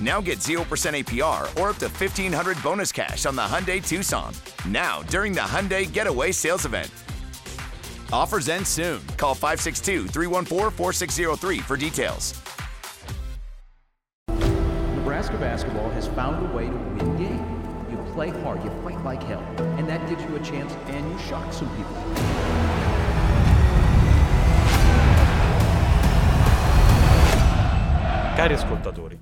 Now get 0% APR or up to 1500 bonus cash on the Hyundai Tucson. Now, during the Hyundai Getaway Sales Event. Offers end soon. Call 562 314 4603 for details. Nebraska basketball has found a way to win games. You play hard, you fight like hell, and that gives you a chance and you shock some people. Cari ascoltatori,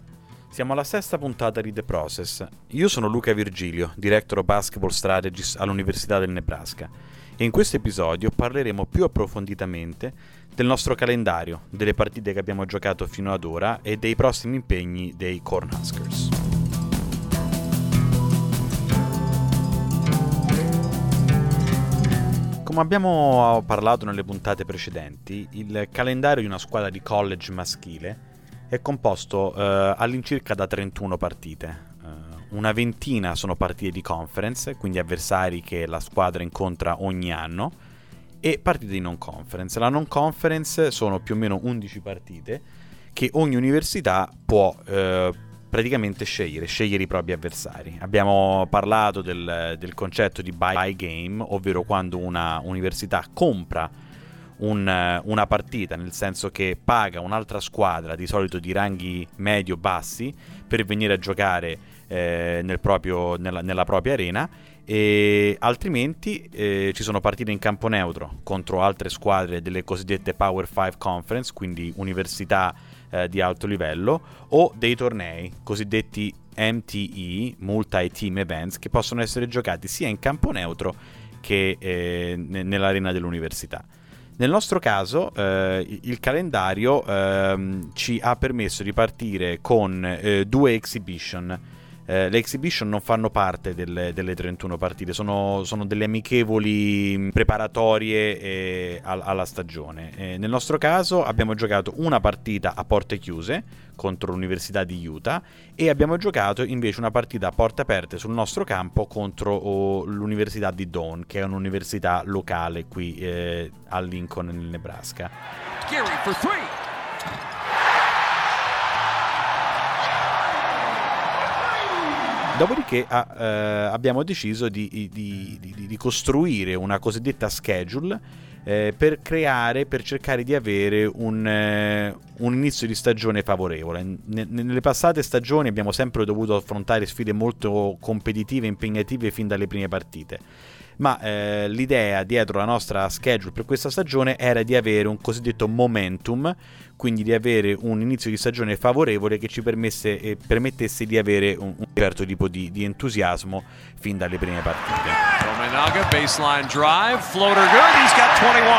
siamo alla sesta puntata di The Process. Io sono Luca Virgilio, Director of Basketball Strategies all'Università del Nebraska e in questo episodio parleremo più approfonditamente del nostro calendario, delle partite che abbiamo giocato fino ad ora e dei prossimi impegni dei Cornhuskers. Come abbiamo parlato nelle puntate precedenti, il calendario di una squadra di college maschile è composto eh, all'incirca da 31 partite. Uh, una ventina sono partite di conference, quindi avversari che la squadra incontra ogni anno, e partite di non conference. La non conference sono più o meno 11 partite che ogni università può eh, praticamente scegliere, scegliere i propri avversari. Abbiamo parlato del, del concetto di buy game, ovvero quando una università compra un, una partita, nel senso che paga un'altra squadra, di solito di ranghi medio-bassi, per venire a giocare eh, nel proprio, nella, nella, propria arena. E altrimenti eh, ci sono partite in campo neutro contro altre squadre delle cosiddette Power 5 Conference, quindi università eh, di alto livello, o dei tornei cosiddetti MTE, Multi-Team Events, che possono essere giocati sia in campo neutro che eh, nell'arena dell'università. Nel nostro caso eh, il calendario eh, ci ha permesso di partire con eh, due exhibition. Eh, le exhibition non fanno parte delle, delle 31 partite, sono, sono, delle amichevoli preparatorie eh, alla stagione. Eh, nel nostro caso abbiamo giocato una partita a porte chiuse contro l'Università di Utah e abbiamo giocato invece una partita a porte aperte sul nostro campo contro oh, l'Università di Dawn, che è un'università locale qui eh, a Lincoln nel Nebraska. Gary for three. Dopodiché ah, eh, abbiamo deciso di, di, di, di, costruire una cosiddetta schedule eh, per creare, per cercare di avere un, eh, un inizio di stagione favorevole. N- nelle passate stagioni abbiamo sempre dovuto affrontare sfide molto competitive e impegnative fin dalle prime partite ma eh, l'idea dietro la nostra schedule per questa stagione era di avere un cosiddetto momentum, quindi di avere un inizio di stagione favorevole che ci permesse, eh, permettesse di avere un, un certo tipo di, di, entusiasmo fin dalle prime partite. Tominaga, baseline drive, floater good, he's got 21.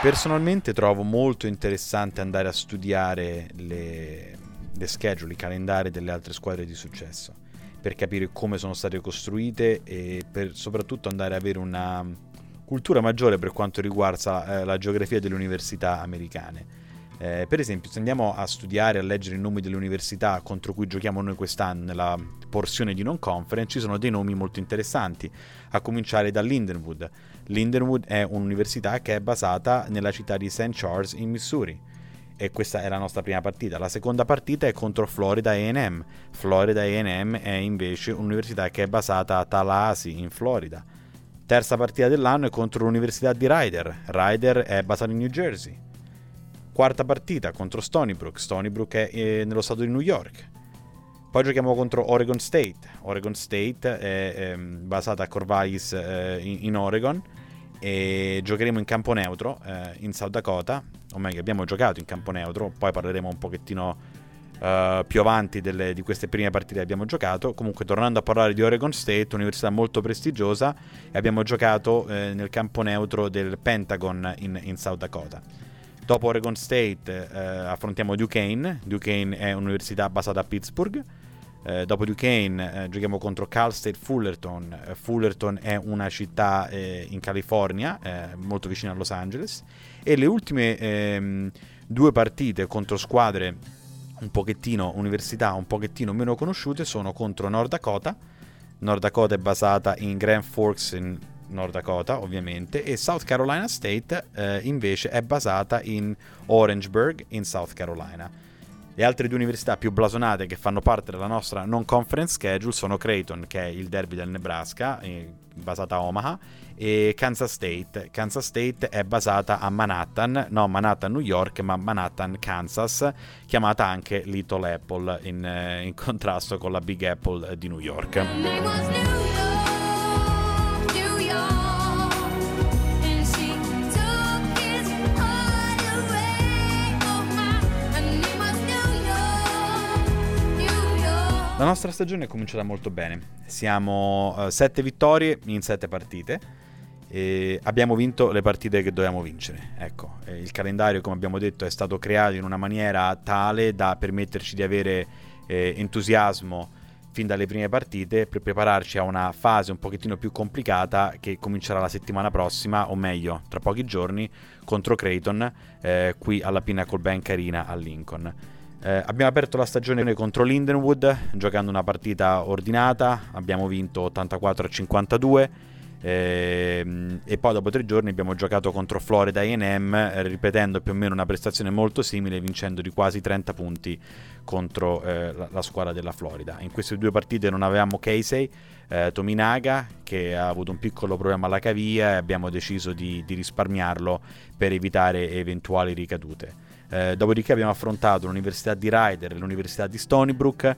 Personalmente trovo molto interessante andare a studiare le, le schedule, i calendari delle altre squadre di successo per capire come sono state costruite e per soprattutto andare ad avere una cultura maggiore per quanto riguarda eh, la geografia delle università americane. Eh, per esempio, se andiamo a studiare, a leggere i nomi delle università contro cui giochiamo noi quest'anno nella porzione di non conference, ci sono dei nomi molto interessanti, a cominciare da Lindenwood. Lindenwood è un'università che è basata nella città di St. Charles in Missouri e questa è la nostra prima partita. La seconda partita è contro Florida AM. Florida AM è invece un'università che è basata a Tallahassee, in Florida. Terza partita dell'anno è contro l'Università di Ryder. Ryder è basata in New Jersey. Quarta partita contro Stony Brook. Stony Brook è eh, nello stato di New York. Poi giochiamo contro Oregon State. Oregon State è, è basata a Corvallis eh, in, in Oregon e giocheremo in campo neutro eh, in South Dakota, o meglio abbiamo giocato in campo neutro, poi parleremo un pochettino Uh, più avanti delle, di queste prime partite che abbiamo giocato. Comunque, tornando a parlare di Oregon State, università molto prestigiosa, e abbiamo giocato eh, nel campo neutro del Pentagon in, in South Dakota. Dopo Oregon State eh, affrontiamo Duquesne. Duquesne è un'università basata a Pittsburgh. Eh, dopo Duquesne eh, giochiamo contro Cal State Fullerton. Eh, Fullerton è una città eh, in California, molto vicina a Los Angeles. E le ultime ehm, due partite contro squadre un pochettino università un pochettino meno conosciute sono contro Nord Dakota. Nord Dakota è basata in Grand Forks in Nord Dakota, ovviamente, e South Carolina State eh, invece è basata in Orangeburg in South Carolina. Le altre due università più blasonate che fanno parte della nostra non-conference schedule sono Creighton, che è il derby del Nebraska, eh, basata a Omaha, e Kansas State. Kansas State è basata a Manhattan, no Manhattan New York, ma Manhattan Kansas, chiamata anche Little Apple in, eh, in contrasto con la Big Apple di New York. La nostra stagione è cominciata molto bene. Siamo uh, sette vittorie in sette partite e abbiamo vinto le partite che dovevamo vincere. Ecco, il calendario, come abbiamo detto, è stato creato in una maniera tale da permetterci di avere eh, entusiasmo fin dalle prime partite per prepararci a una fase un pochettino più complicata che comincerà la settimana prossima, o meglio, tra pochi giorni, contro Creighton, eh, qui alla Pinnacle Bank Arena a Lincoln. Eh, abbiamo aperto la stagione contro Lindenwood giocando una partita ordinata, abbiamo vinto 84 a 52 e, ehm, e poi dopo tre giorni abbiamo giocato contro Florida AM ripetendo più o meno una prestazione molto simile vincendo di quasi 30 punti contro eh, la, la, squadra della Florida. In queste due partite non avevamo Casey eh, Tominaga che ha avuto un piccolo problema alla caviglia e abbiamo deciso di, di risparmiarlo per evitare eventuali ricadute eh, dopodiché abbiamo affrontato l'Università di Ryder e l'Università di Stony Brook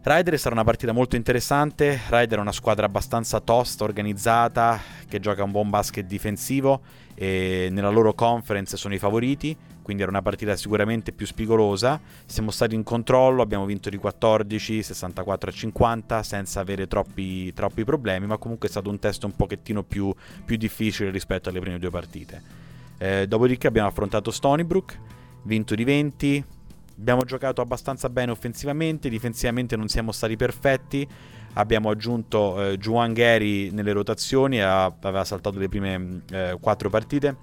Ryder sarà una partita molto interessante. Ryder è una squadra abbastanza tosta, organizzata, che gioca un buon basket difensivo e nella loro conference sono i favoriti, quindi era una partita sicuramente più spigolosa. Siamo stati in controllo, abbiamo vinto di 14, 64 a 50 senza avere troppi, troppi problemi, ma comunque è stato un test un pochettino più, più difficile rispetto alle prime due partite. Eh, dopodiché abbiamo affrontato Stony Brook, vinto di 20, Abbiamo giocato abbastanza bene offensivamente, difensivamente non siamo stati perfetti. Abbiamo aggiunto eh, Juan Gary nelle rotazioni, aveva saltato le prime eh, quattro partite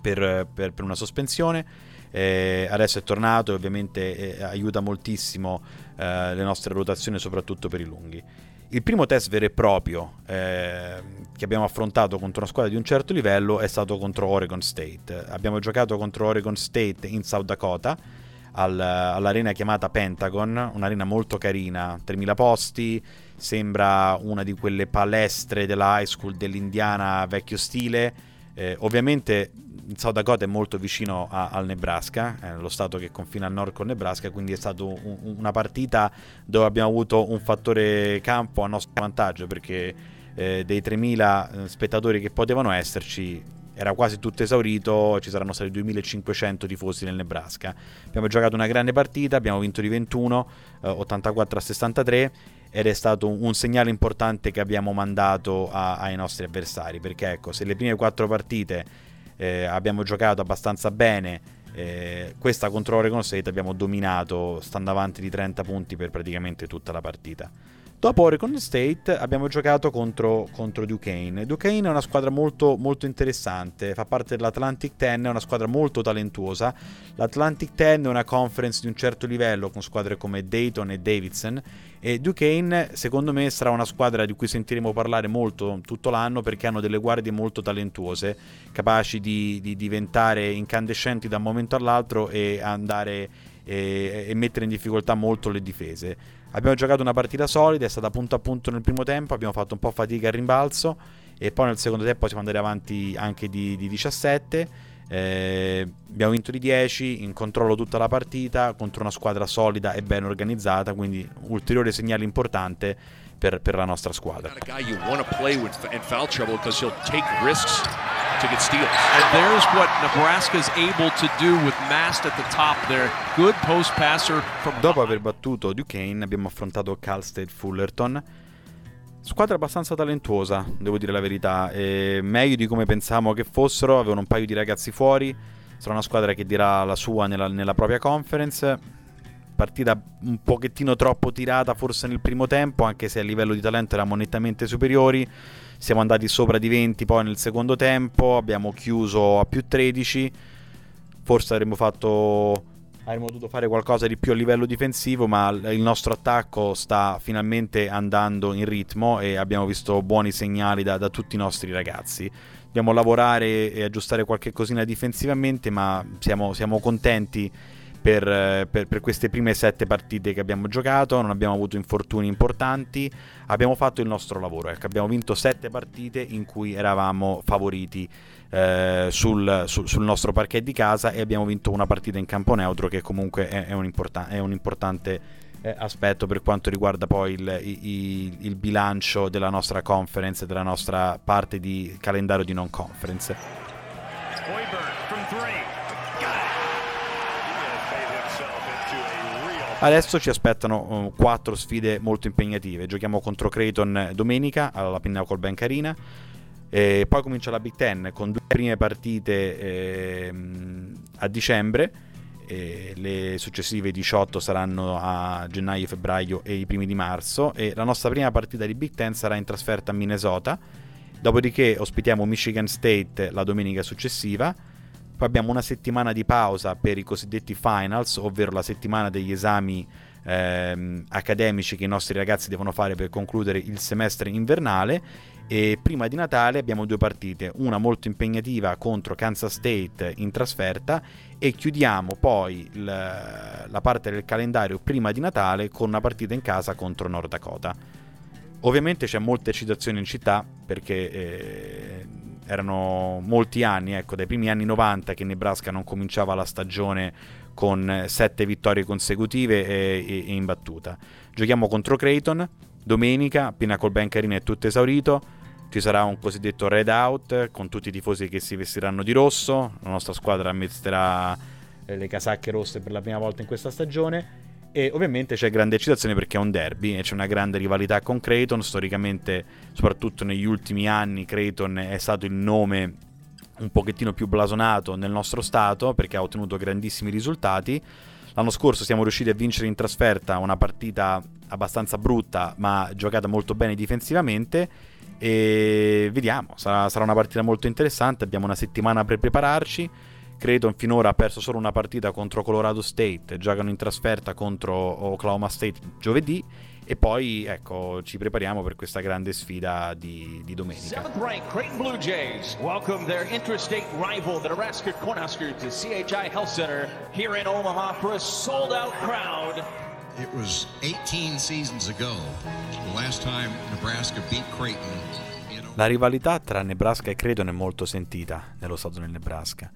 per, per, per una sospensione. Eh, adesso è tornato e ovviamente eh, aiuta moltissimo eh, le nostre rotazioni, soprattutto per i lunghi. Il primo test vero e proprio eh, che abbiamo affrontato contro una squadra di un certo livello è stato contro Oregon State. Abbiamo giocato contro Oregon State in South Dakota al, all'arena chiamata Pentagon, un'arena molto carina, 3000 posti, sembra una di quelle palestre della high school dell'Indiana vecchio stile. Eh, ovviamente South Dakota è molto vicino a, al Nebraska, è lo stato che confina al nord con Nebraska, quindi è stata un, una partita dove abbiamo avuto un fattore campo a nostro vantaggio perché eh, dei 3.000 eh, spettatori che potevano esserci era quasi tutto esaurito, ci saranno stati 2500 tifosi nel Nebraska. Abbiamo giocato una grande partita, abbiamo vinto di 21, eh, 84 a 63 ed è stato un, un segnale importante che abbiamo mandato a, ai nostri avversari, perché ecco, se le prime quattro partite eh, abbiamo giocato abbastanza bene, eh, questa contro Oregon State abbiamo dominato stando avanti di 30 punti per praticamente tutta la partita. Dopo Oregon State abbiamo giocato contro, contro Duquesne. Duquesne è una squadra molto, molto interessante, fa parte dell'Atlantic 10, è una squadra molto talentuosa. L'Atlantic 10 è una conference di un certo livello con squadre come Dayton e Davidson e Duquesne secondo me sarà una squadra di cui sentiremo parlare molto tutto l'anno perché hanno delle guardie molto talentuose, capaci di, di diventare incandescenti da un momento all'altro e andare e, e mettere in difficoltà molto le difese. Abbiamo giocato una partita solida, è stata punto a punto nel primo tempo, abbiamo fatto un po' fatica al rimbalzo e poi nel secondo tempo siamo andati avanti anche di, di 17. Eh, abbiamo vinto di 10, in controllo tutta la partita contro una squadra solida e ben organizzata, quindi ulteriore segnale importante per, per la nostra squadra. to get steals. And there's what Nebraska is able to do with Mast at the top there. Good post passer from Dopo aver battuto Duquesne abbiamo affrontato Cal State Fullerton. Squadra abbastanza talentuosa, devo dire la verità, e meglio di come pensavamo che fossero, avevano un paio di ragazzi fuori, sarà una squadra che dirà la sua nella, nella propria conference, partita un pochettino troppo tirata forse nel primo tempo, anche se a livello di talento eravamo nettamente superiori. Siamo andati sopra di 20 poi nel secondo tempo, abbiamo chiuso a più 13. Forse avremmo fatto avremmo dovuto fare qualcosa di più a livello difensivo, ma il nostro attacco sta finalmente andando in ritmo e abbiamo visto buoni segnali da, da tutti i nostri ragazzi. Dobbiamo lavorare e aggiustare qualche cosina difensivamente, ma siamo, siamo contenti per, per, per, queste prime sette partite che abbiamo giocato, non abbiamo avuto infortuni importanti, abbiamo fatto il nostro lavoro, ecco, abbiamo vinto sette partite in cui eravamo favoriti eh, sul, sul, sul, nostro parquet di casa e abbiamo vinto una partita in campo neutro che comunque è, è un, importan- è un importante eh, aspetto per quanto riguarda poi il, il, il bilancio della nostra conference, della nostra parte di calendario di non conference. Adesso ci aspettano uh, quattro sfide molto impegnative. Giochiamo contro Creighton domenica alla Pinnacle Bank Arena. E poi comincia la Big Ten con due prime partite eh, a dicembre. Le successive 18 saranno a gennaio, febbraio e i primi di marzo. E la nostra prima partita di Big Ten sarà in trasferta a Minnesota. Dopodiché ospitiamo Michigan State la domenica successiva poi abbiamo una settimana di pausa per i cosiddetti finals, ovvero la settimana degli esami ehm, accademici che i nostri ragazzi devono fare per concludere il semestre invernale. E prima di Natale abbiamo due partite, una molto impegnativa contro Kansas State in trasferta e chiudiamo poi l- la parte del calendario prima di Natale con una partita in casa contro Nord Dakota. Ovviamente c'è molta eccitazione in città perché eh, erano molti anni, ecco, dai primi anni 90 che Nebraska non cominciava la stagione con sette vittorie consecutive e, e, e in battuta. Giochiamo contro Creighton, domenica, Pinnacle Bank Arena è tutto esaurito, ci sarà un cosiddetto red out con tutti i tifosi che si vestiranno di rosso, la nostra squadra metterà le casacche rosse per la prima volta in questa stagione e ovviamente c'è grande eccitazione perché è un derby e c'è una grande rivalità con Creighton. Storicamente, soprattutto negli ultimi anni, Creighton è stato il nome un pochettino più blasonato nel nostro stato perché ha ottenuto grandissimi risultati. L'anno scorso siamo riusciti a vincere in trasferta una partita abbastanza brutta ma giocata molto bene difensivamente e vediamo, sarà, sarà una partita molto interessante, abbiamo una settimana per prepararci Creighton finora ha perso solo una partita contro Colorado State, giocano in trasferta contro Oklahoma State giovedì e poi ecco ci prepariamo per questa grande sfida di, di domenica. Creighton Blue Jays welcome their interstate rival, the Nebraska Cornhuskers, to CHI Health Center here in Omaha for a sold out crowd. It was 18 seasons ago, the last time Nebraska beat Creighton. La rivalità tra Nebraska e Creighton è molto sentita nello stato del Nebraska.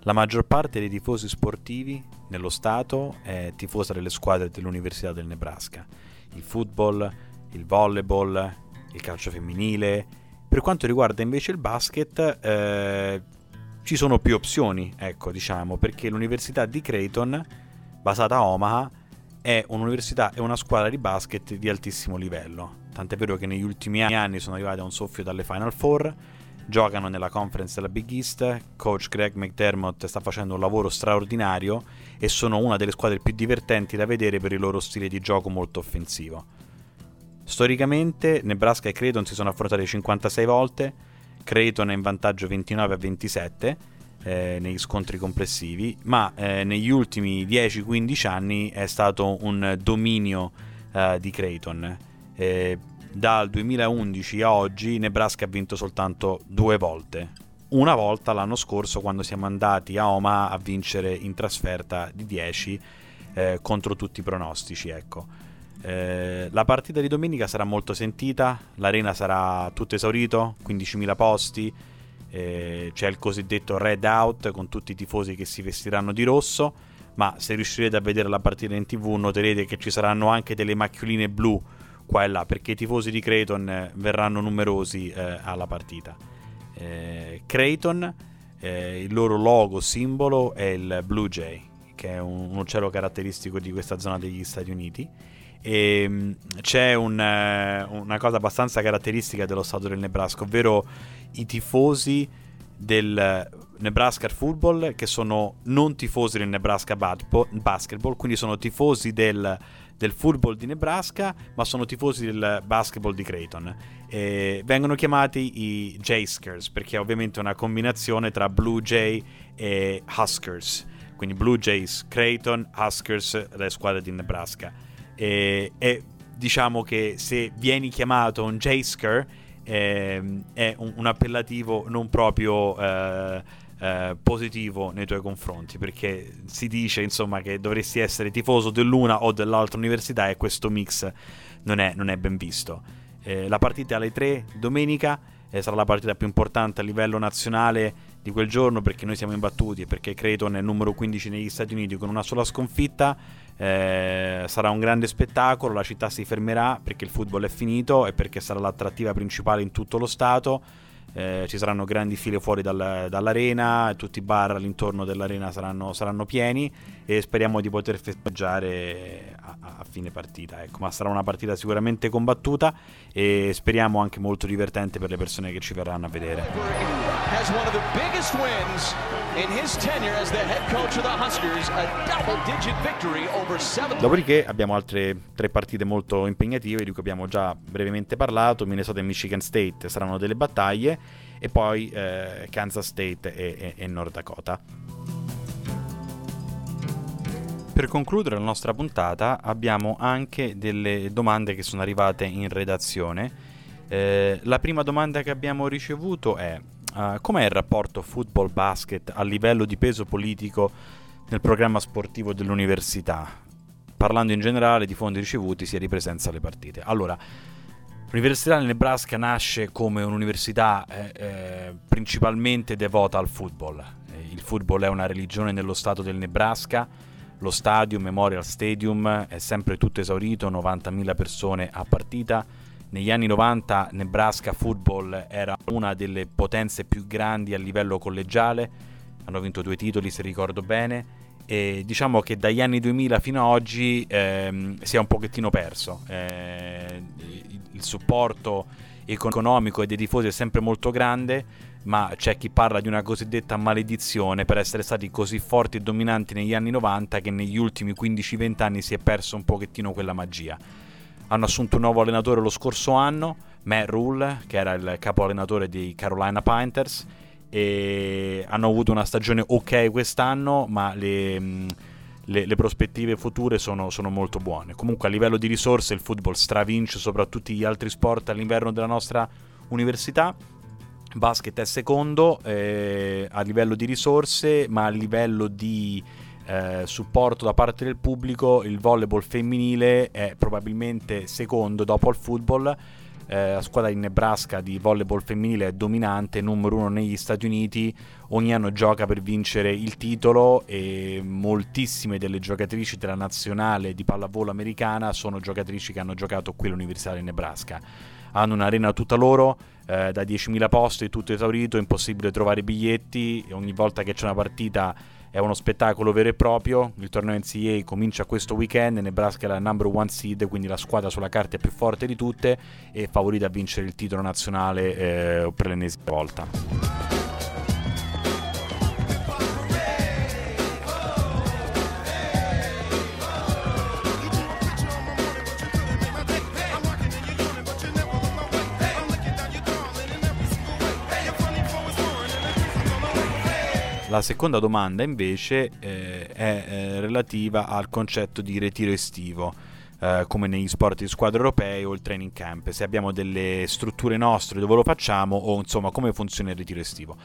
La maggior parte dei tifosi sportivi nello Stato è tifosa delle squadre dell'Università del Nebraska. Il football, il volleyball, il calcio femminile. Per quanto riguarda invece il basket, eh, ci sono più opzioni, ecco, diciamo, perché l'Università di Creighton, basata a Omaha, è un'università e una squadra di basket di altissimo livello. Tant'è vero che negli ultimi anni sono arrivati a un soffio dalle Final Four giocano nella conference della Big East, coach Greg McDermott sta facendo un lavoro straordinario e sono una delle squadre più divertenti da vedere per il loro stile di gioco molto offensivo. Storicamente Nebraska e Creighton si sono affrontati 56 volte, Creighton è in vantaggio 29 a 27 eh, negli scontri complessivi, ma eh, negli ultimi 10-15 anni è stato un dominio eh, di Creighton. Eh, dal 2011 a oggi Nebraska ha vinto soltanto due volte. Una volta l'anno scorso quando siamo andati a Oma a vincere in trasferta di 10 eh, contro tutti i pronostici. Ecco. Eh, la partita di domenica sarà molto sentita, l'arena sarà tutto esaurito, 15.000 posti eh, c'è il cosiddetto red out con tutti i tifosi che si vestiranno di rosso, ma se riuscirete a vedere la partita in tv noterete che ci saranno anche delle macchioline blu qua e là, perché i tifosi di Creighton eh, verranno numerosi eh, alla partita. Eh, Creighton, eh, il loro logo simbolo è il Blue Jay, che è un, un uccello caratteristico di questa zona degli Stati Uniti e ehm, c'è un, eh, una cosa abbastanza caratteristica dello stato del Nebraska, ovvero i tifosi del Nebraska Football che sono non tifosi del Nebraska Basketball, quindi sono tifosi del, del football di Nebraska, ma sono tifosi del basketball di Creighton. E vengono chiamati i Jayskers perché è ovviamente una combinazione tra Blue Jay e Huskers. Quindi Blue Jays Creighton, Huskers le squadre di Nebraska e, e diciamo che se vieni chiamato un Jaysker eh, è un, un, appellativo non proprio eh, eh, positivo nei tuoi confronti perché si dice insomma che dovresti essere tifoso dell'una o dell'altra università e questo mix non è, non è ben visto. Eh, la partita è alle 3 domenica eh, sarà la partita più importante a livello nazionale di quel giorno perché noi siamo imbattuti e perché Creighton è il numero 15 negli Stati Uniti con una sola sconfitta eh, sarà un grande spettacolo, la città si fermerà perché il football è finito e perché sarà l'attrattiva principale in tutto lo Stato. Eh, ci saranno grandi file fuori dal, dall'arena, tutti i bar all'intorno dell'arena saranno, saranno, pieni e speriamo di poter festeggiare a, a, fine partita. Ecco, ma sarà una partita sicuramente combattuta e speriamo anche molto divertente per le persone che ci verranno a vedere. Dopodiché abbiamo altre tre partite molto impegnative di cui abbiamo già brevemente parlato. Minnesota e Michigan State saranno delle battaglie e poi eh, Kansas State e, e, e North Dakota. Per concludere la nostra puntata abbiamo anche delle domande che sono arrivate in redazione. Eh, la prima domanda che abbiamo ricevuto è uh, com'è il rapporto football-basket a livello di peso politico nel programma sportivo dell'università? Parlando in generale di fondi ricevuti sia di presenza alle partite. Allora, L'Università del Nebraska nasce come un'università eh, eh, principalmente devota al football. Eh, il football è una religione nello stato del Nebraska, lo stadio Memorial Stadium è sempre tutto esaurito, 90.000 persone a partita. Negli anni 90 Nebraska Football era una delle potenze più grandi a livello collegiale, hanno vinto due titoli se ricordo bene e diciamo che dagli anni 2000 fino ad oggi ehm, si è un pochettino perso. Eh, il supporto economico e dei tifosi è sempre molto grande, ma c'è chi parla di una cosiddetta maledizione per essere stati così forti e dominanti negli anni 90 che negli ultimi 15-20 anni si è perso un pochettino quella magia. Hanno assunto un nuovo allenatore lo scorso anno, Matt Rule, che era il capo allenatore dei Carolina Panthers, e hanno avuto una stagione ok quest'anno, ma le, mm, le, le prospettive future sono, sono, molto buone. Comunque a livello di risorse il football stravince soprattutto gli altri sport all'interno della nostra università. Basket è secondo eh, a livello di risorse, ma a livello di eh, supporto da parte del pubblico il volleyball femminile è probabilmente secondo dopo il football. Eh, la squadra di Nebraska di volleyball femminile è dominante, numero uno negli Stati Uniti, ogni anno gioca per vincere il titolo e moltissime delle giocatrici della nazionale di pallavolo americana sono giocatrici che hanno giocato qui all'Università di Nebraska. Hanno un'arena tutta loro, eh, da 10.000 posti, tutto esaurito, impossibile trovare biglietti, ogni volta che c'è una partita è uno spettacolo vero e proprio. Il torneo NCAA comincia questo weekend. Nebraska è la number one seed, quindi la squadra sulla carta più forte di tutte e favorita a vincere il titolo nazionale eh, per l'ennesima volta. La seconda domanda invece eh, è eh, relativa al concetto di ritiro estivo. Eh, come negli sport di squadra europei o il training camp, se abbiamo delle strutture nostre dove lo facciamo o insomma come funziona il ritiro estivo.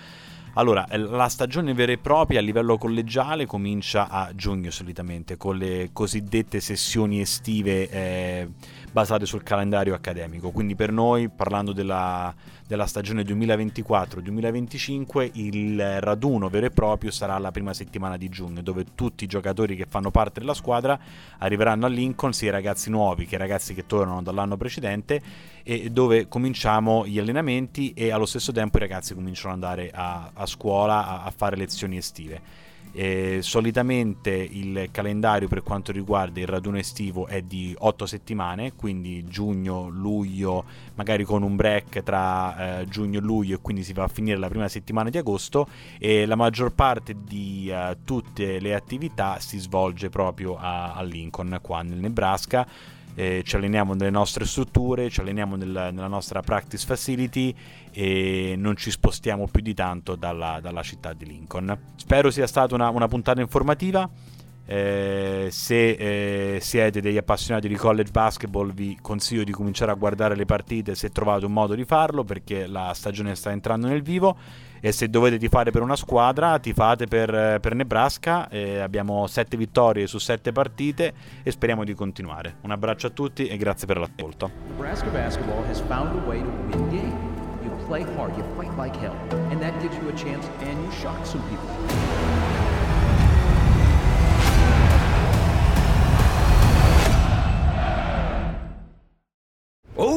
Allora, eh, la stagione vera e propria a livello collegiale comincia a giugno solitamente, con le cosiddette sessioni estive eh, basate sul calendario accademico. Quindi per noi, parlando della, della stagione 2024-2025 il raduno vero e proprio sarà la prima settimana di giugno dove tutti i giocatori che fanno parte della squadra arriveranno a Lincoln sia i ragazzi nuovi che i ragazzi che tornano dall'anno precedente e dove cominciamo gli allenamenti e allo stesso tempo i ragazzi cominciano ad andare a, a scuola a, a fare lezioni estive eh, solitamente il calendario per quanto riguarda il raduno estivo è di 8 settimane, quindi giugno, luglio, magari con un break tra eh, giugno e luglio e quindi si va a finire la prima settimana di agosto e la maggior parte di uh, tutte le attività si svolge proprio a, a Lincoln, qua nel Nebraska eh, ci alleniamo nelle nostre strutture, ci alleniamo nel, nella nostra practice facility e non ci spostiamo più di tanto dalla, dalla città di Lincoln. Spero sia stata una, una puntata informativa. Eh, se eh, siete degli appassionati di college basketball vi consiglio di cominciare a guardare le partite se trovate un modo di farlo perché la stagione sta entrando nel vivo e se dovete tifare per una squadra tifate per, per Nebraska. Abbiamo 7 vittorie su 7 partite e speriamo di continuare. Un abbraccio a tutti e grazie per l'ascolto. Nebraska basketball has found a way to win games. You play hard you fight like hell and that gives you a chance and you shock some people